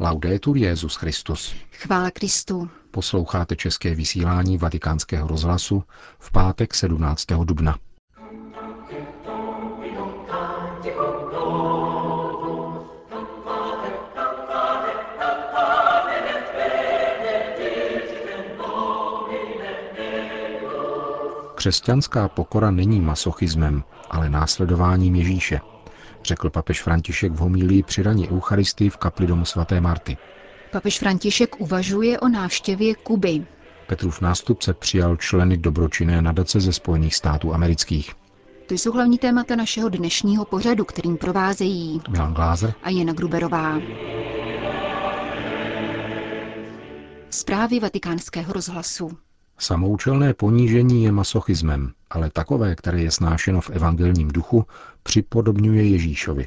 Laudetur Jezus Christus. Chvála Kristu. Posloucháte české vysílání Vatikánského rozhlasu v pátek 17. dubna. Křesťanská pokora není masochismem, ale následováním Ježíše, řekl papež František v homílii při raní Eucharistii v kapli domu svaté Marty. Papež František uvažuje o návštěvě Kuby. Petrův nástupce přijal členy dobročinné nadace ze Spojených států amerických. To jsou hlavní témata našeho dnešního pořadu, kterým provázejí Milan Glázer a Jana Gruberová. Zprávy vatikánského rozhlasu. Samoučelné ponížení je masochismem, ale takové, které je snášeno v evangelním duchu, připodobňuje Ježíšovi.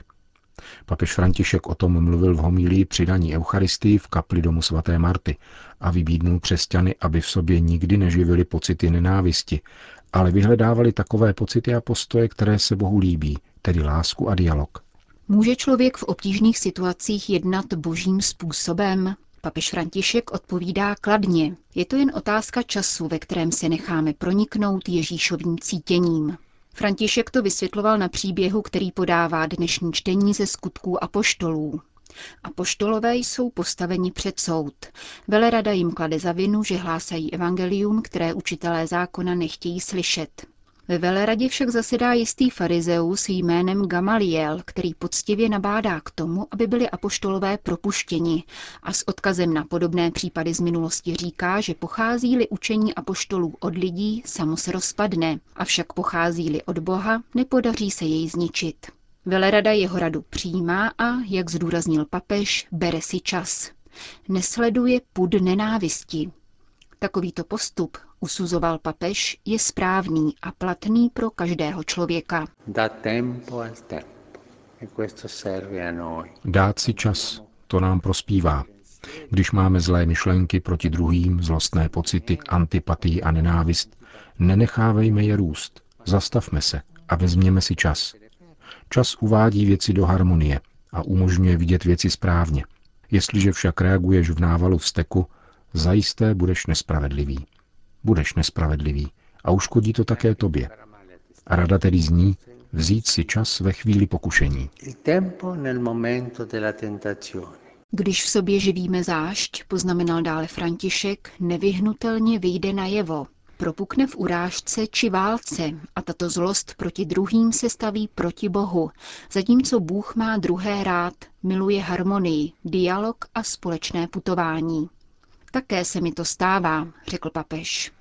Papež František o tom mluvil v homílii přidaní Eucharistii v kapli domu svaté Marty a vybídnul křesťany, aby v sobě nikdy neživili pocity nenávisti, ale vyhledávali takové pocity a postoje, které se Bohu líbí, tedy lásku a dialog. Může člověk v obtížných situacích jednat božím způsobem? Papež František odpovídá kladně. Je to jen otázka času, ve kterém se necháme proniknout Ježíšovým cítěním. František to vysvětloval na příběhu, který podává dnešní čtení ze skutků apoštolů. Apoštolové jsou postaveni před soud. Velerada jim klade za vinu, že hlásají evangelium, které učitelé zákona nechtějí slyšet. Ve veleradě však zasedá jistý farizeus jménem Gamaliel, který poctivě nabádá k tomu, aby byli apoštolové propuštěni a s odkazem na podobné případy z minulosti říká, že pochází-li učení apoštolů od lidí, samo se rozpadne, avšak pochází-li od Boha, nepodaří se jej zničit. Velerada jeho radu přijímá a, jak zdůraznil papež, bere si čas. Nesleduje pud nenávisti. Takovýto postup usuzoval papež, je správný a platný pro každého člověka. E Dát si čas, to nám prospívá. Když máme zlé myšlenky proti druhým, zlostné pocity, antipatii a nenávist, nenechávejme je růst. Zastavme se a vezměme si čas. Čas uvádí věci do harmonie a umožňuje vidět věci správně. Jestliže však reaguješ v návalu vzteku, zajisté budeš nespravedlivý budeš nespravedlivý a uškodí to také tobě. A rada tedy zní vzít si čas ve chvíli pokušení. Když v sobě živíme zášť, poznamenal dále František, nevyhnutelně vyjde najevo. Propukne v urážce či válce a tato zlost proti druhým se staví proti Bohu, zatímco Bůh má druhé rád, miluje harmonii, dialog a společné putování. Také se mi to stává, řekl papež.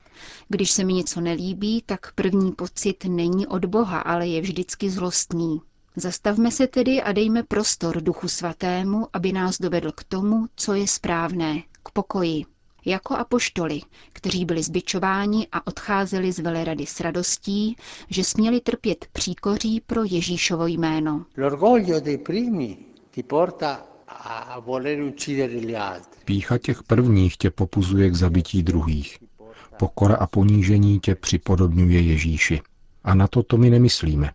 Když se mi něco nelíbí, tak první pocit není od Boha, ale je vždycky zlostný. Zastavme se tedy a dejme prostor Duchu Svatému, aby nás dovedl k tomu, co je správné, k pokoji. Jako apoštoli, kteří byli zbičováni a odcházeli z velerady s radostí, že směli trpět příkoří pro Ježíšovo jméno. Pícha těch prvních tě popuzuje k zabití druhých. Pokora a ponížení tě připodobňuje Ježíši. A na to to my nemyslíme.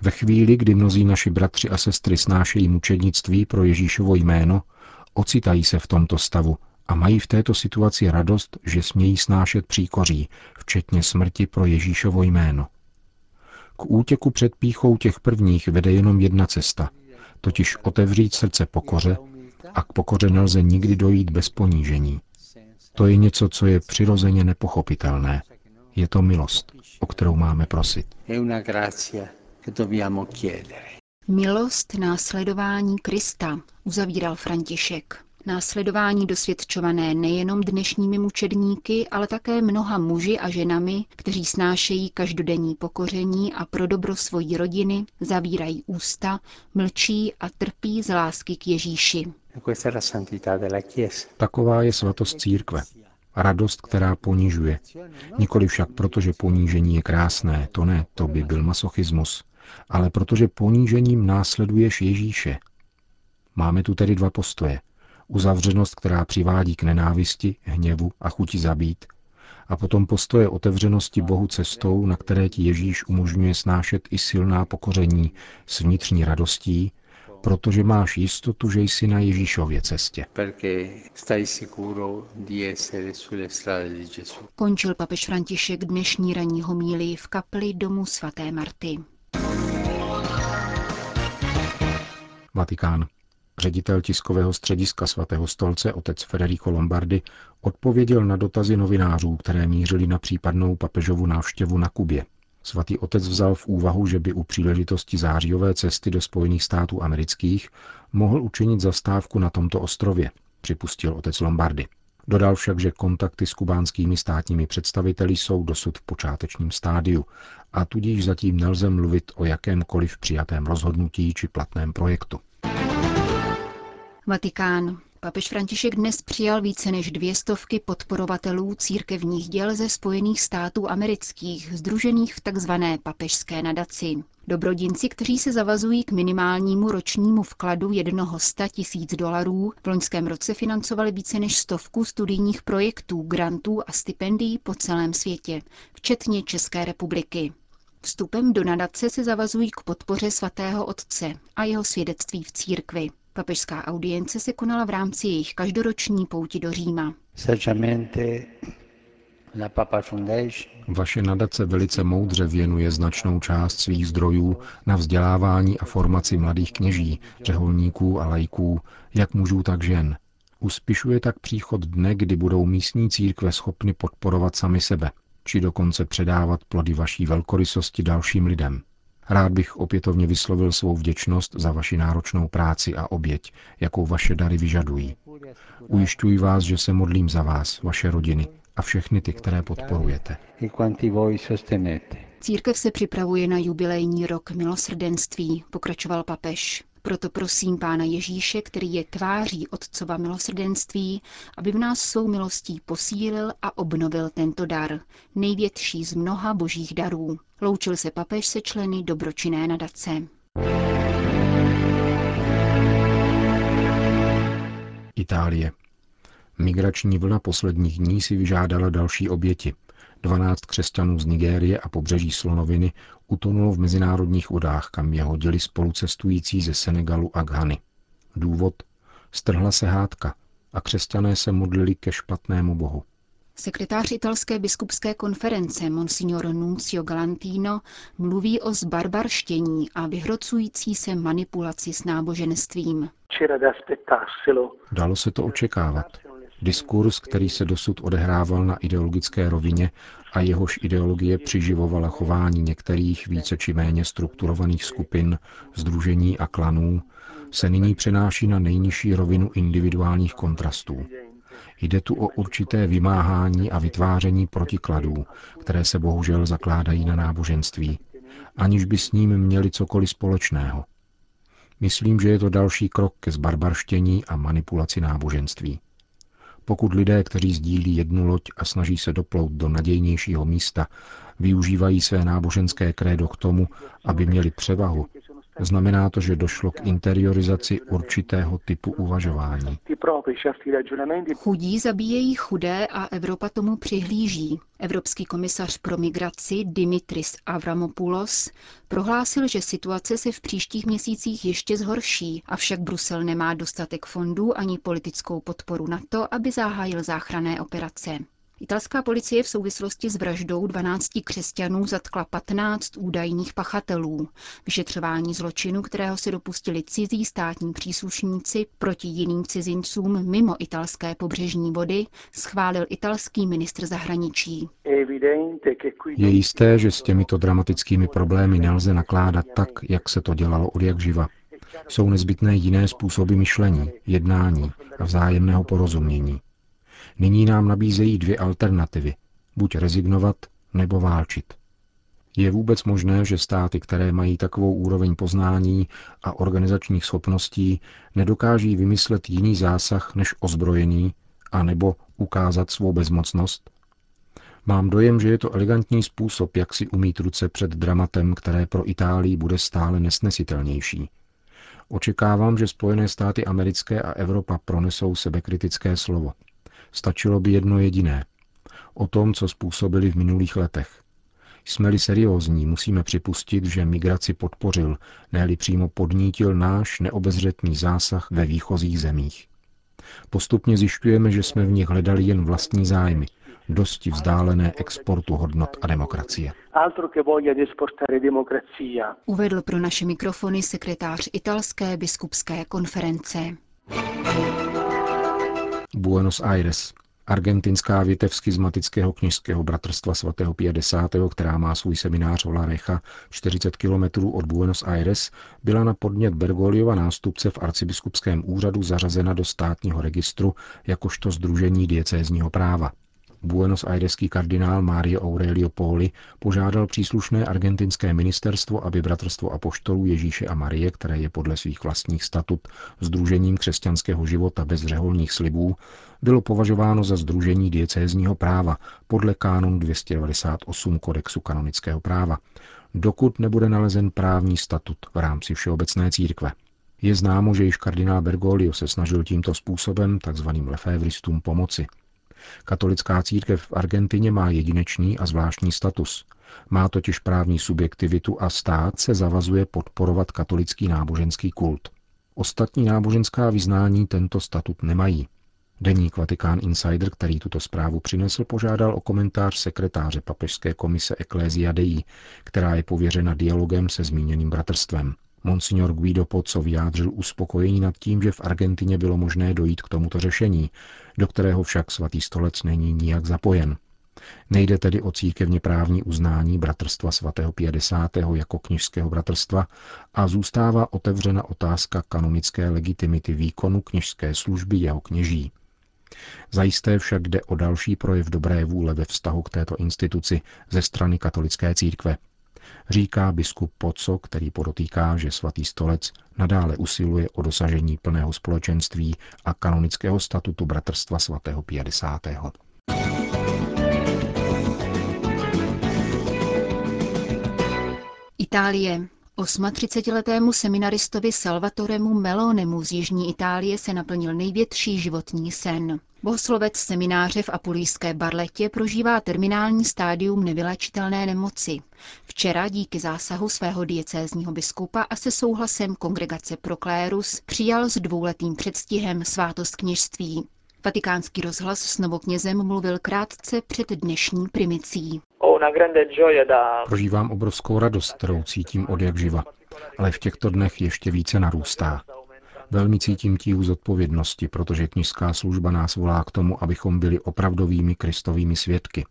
Ve chvíli, kdy mnozí naši bratři a sestry snášejí mučednictví pro Ježíšovo jméno, ocitají se v tomto stavu a mají v této situaci radost, že smějí snášet příkoří, včetně smrti pro Ježíšovo jméno. K útěku před píchou těch prvních vede jenom jedna cesta, totiž otevřít srdce pokoře a k pokoře nelze nikdy dojít bez ponížení. To je něco, co je přirozeně nepochopitelné. Je to milost, o kterou máme prosit. Milost následování Krista, uzavíral František. Následování dosvědčované nejenom dnešními mučedníky, ale také mnoha muži a ženami, kteří snášejí každodenní pokoření a pro dobro svojí rodiny zavírají ústa, mlčí a trpí z lásky k Ježíši. Taková je svatost církve. Radost, která ponižuje. Nikoli však proto, že ponížení je krásné, to ne, to by byl masochismus, ale protože ponížením následuješ Ježíše. Máme tu tedy dva postoje. Uzavřenost, která přivádí k nenávisti, hněvu a chuti zabít, a potom postoje otevřenosti Bohu cestou, na které ti Ježíš umožňuje snášet i silná pokoření s vnitřní radostí, protože máš jistotu, že jsi na Ježíšově cestě. Končil papež František dnešní ranní homílii v kapli domu svaté Marty. Vatikán. Ředitel tiskového střediska svatého stolce otec Federico Lombardi odpověděl na dotazy novinářů, které mířili na případnou papežovu návštěvu na Kubě. Svatý otec vzal v úvahu, že by u příležitosti zářijové cesty do Spojených států amerických mohl učinit zastávku na tomto ostrově, připustil otec Lombardy. Dodal však, že kontakty s kubánskými státními představiteli jsou dosud v počátečním stádiu a tudíž zatím nelze mluvit o jakémkoliv přijatém rozhodnutí či platném projektu. Vatikán. Papež František dnes přijal více než dvě stovky podporovatelů církevních děl ze Spojených států amerických, združených v tzv. papežské nadaci. Dobrodinci, kteří se zavazují k minimálnímu ročnímu vkladu jednoho 100 tisíc dolarů, v loňském roce financovali více než stovku studijních projektů, grantů a stipendií po celém světě, včetně České republiky. Vstupem do nadace se zavazují k podpoře svatého otce a jeho svědectví v církvi. Papežská audience se konala v rámci jejich každoroční pouti do Říma. Vaše nadace velice moudře věnuje značnou část svých zdrojů na vzdělávání a formaci mladých kněží, řeholníků a lajků, jak mužů, tak žen. Uspišuje tak příchod dne, kdy budou místní církve schopny podporovat sami sebe, či dokonce předávat plody vaší velkorysosti dalším lidem. Rád bych opětovně vyslovil svou vděčnost za vaši náročnou práci a oběť, jakou vaše dary vyžadují. Ujišťuji vás, že se modlím za vás, vaše rodiny a všechny ty, které podporujete. Církev se připravuje na jubilejní rok milosrdenství, pokračoval papež. Proto prosím Pána Ježíše, který je tváří Otcova milosrdenství, aby v nás svou milostí posílil a obnovil tento dar, největší z mnoha božích darů. Loučil se papež se členy dobročinné nadace. Itálie. Migrační vlna posledních dní si vyžádala další oběti. 12 křesťanů z Nigérie a pobřeží Slonoviny utonulo v mezinárodních vodách, kam je hodili spolucestující ze Senegalu a Ghany. Důvod? Strhla se hádka a křesťané se modlili ke špatnému bohu. Sekretář italské biskupské konference Monsignor Nuncio Galantino mluví o zbarbarštění a vyhrocující se manipulaci s náboženstvím. Dalo se to očekávat. Diskurs, který se dosud odehrával na ideologické rovině a jehož ideologie přiživovala chování některých více či méně strukturovaných skupin, združení a klanů, se nyní přenáší na nejnižší rovinu individuálních kontrastů. Jde tu o určité vymáhání a vytváření protikladů, které se bohužel zakládají na náboženství, aniž by s ním měli cokoliv společného. Myslím, že je to další krok ke zbarbarštění a manipulaci náboženství. Pokud lidé, kteří sdílí jednu loď a snaží se doplout do nadějnějšího místa, využívají své náboženské krédo k tomu, aby měli převahu, znamená to, že došlo k interiorizaci určitého typu uvažování. Chudí zabíjejí chudé a Evropa tomu přihlíží. Evropský komisař pro migraci Dimitris Avramopoulos prohlásil, že situace se v příštích měsících ještě zhorší, avšak Brusel nemá dostatek fondů ani politickou podporu na to, aby zahájil záchranné operace. Italská policie v souvislosti s vraždou 12 křesťanů zatkla 15 údajných pachatelů. Vyšetřování zločinu, kterého se dopustili cizí státní příslušníci proti jiným cizincům mimo italské pobřežní vody, schválil italský ministr zahraničí. Je jisté, že s těmito dramatickými problémy nelze nakládat tak, jak se to dělalo od jak živa. Jsou nezbytné jiné způsoby myšlení, jednání a vzájemného porozumění. Nyní nám nabízejí dvě alternativy. Buď rezignovat, nebo válčit. Je vůbec možné, že státy, které mají takovou úroveň poznání a organizačních schopností, nedokáží vymyslet jiný zásah než ozbrojený, anebo ukázat svou bezmocnost? Mám dojem, že je to elegantní způsob, jak si umít ruce před dramatem, které pro Itálii bude stále nesnesitelnější. Očekávám, že Spojené státy americké a Evropa pronesou sebekritické slovo. Stačilo by jedno jediné. O tom, co způsobili v minulých letech. Jsme-li seriózní, musíme připustit, že migraci podpořil, ne přímo podnítil náš neobezřetný zásah ve výchozích zemích. Postupně zjišťujeme, že jsme v nich hledali jen vlastní zájmy, dosti vzdálené exportu hodnot a demokracie. Uvedl pro naše mikrofony sekretář italské biskupské konference. Buenos Aires. Argentinská větev schizmatického kněžského bratrstva svatého 50., která má svůj seminář v La Recha 40 kilometrů od Buenos Aires, byla na podnět Bergoliova nástupce v arcibiskupském úřadu zařazena do státního registru jakožto Združení diecézního práva. Buenos Aireský kardinál Mario Aurelio Poli požádal příslušné argentinské ministerstvo, aby Bratrstvo apoštolů Ježíše a Marie, které je podle svých vlastních statut Združením křesťanského života bez řeholních slibů, bylo považováno za združení diecézního práva podle kánon 298 kodexu kanonického práva, dokud nebude nalezen právní statut v rámci Všeobecné církve. Je známo, že již kardinál Bergoglio se snažil tímto způsobem, takzvaným lefévristům, pomoci – Katolická církev v Argentině má jedinečný a zvláštní status. Má totiž právní subjektivitu a stát se zavazuje podporovat katolický náboženský kult. Ostatní náboženská vyznání tento statut nemají. Deník Vatikán Insider, který tuto zprávu přinesl, požádal o komentář sekretáře papežské komise Ecclesia Dei, která je pověřena dialogem se zmíněným bratrstvem. Monsignor Guido Pozzo vyjádřil uspokojení nad tím, že v Argentině bylo možné dojít k tomuto řešení, do kterého však svatý stolec není nijak zapojen. Nejde tedy o církevně právní uznání bratrstva svatého 50. jako kněžského bratrstva a zůstává otevřena otázka kanonické legitimity výkonu kněžské služby jeho kněží. Zajisté však jde o další projev dobré vůle ve vztahu k této instituci ze strany katolické církve, říká biskup Poco, který podotýká, že svatý stolec nadále usiluje o dosažení plného společenství a kanonického statutu Bratrstva svatého 50. Itálie. 38-letému seminaristovi Salvatoremu Melonemu z Jižní Itálie se naplnil největší životní sen. Bohoslovec semináře v apulijské Barletě prožívá terminální stádium nevylečitelné nemoci. Včera díky zásahu svého diecézního biskupa a se souhlasem kongregace Proklérus přijal s dvouletým předstihem svátost kněžství. Vatikánský rozhlas s novoknězem mluvil krátce před dnešní primicí. Prožívám obrovskou radost, kterou cítím od jak živa, ale v těchto dnech ještě více narůstá. Velmi cítím tíhu zodpovědnosti, protože knižská služba nás volá k tomu, abychom byli opravdovými kristovými svědky.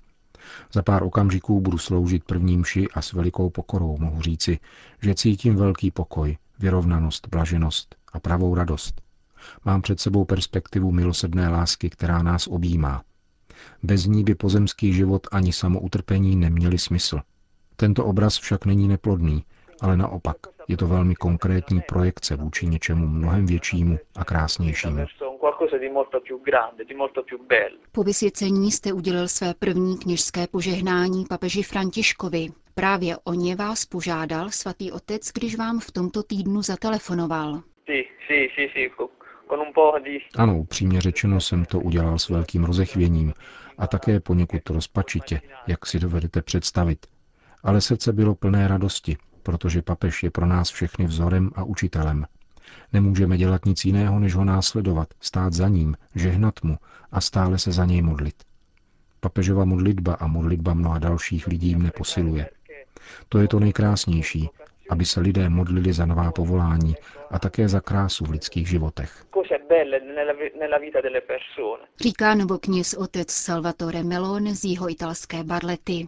Za pár okamžiků budu sloužit prvním ši a s velikou pokorou mohu říci, že cítím velký pokoj, vyrovnanost, blaženost a pravou radost. Mám před sebou perspektivu milosedné lásky, která nás objímá. Bez ní by pozemský život ani samoutrpení neměli smysl. Tento obraz však není neplodný, ale naopak je to velmi konkrétní projekce vůči něčemu mnohem většímu a krásnějšímu. Po vysvěcení jste udělil své první kněžské požehnání papeži Františkovi. Právě o ně vás požádal svatý otec, když vám v tomto týdnu zatelefonoval. Ano, upřímně řečeno jsem to udělal s velkým rozechvěním a také poněkud rozpačitě, jak si dovedete představit. Ale srdce bylo plné radosti, protože papež je pro nás všechny vzorem a učitelem. Nemůžeme dělat nic jiného, než ho následovat, stát za ním, žehnat mu a stále se za něj modlit. Papežova modlitba a modlitba mnoha dalších lidí mne posiluje. To je to nejkrásnější, aby se lidé modlili za nová povolání a také za krásu v lidských životech. Říká novokněz otec Salvatore Melone z jeho italské Barlety.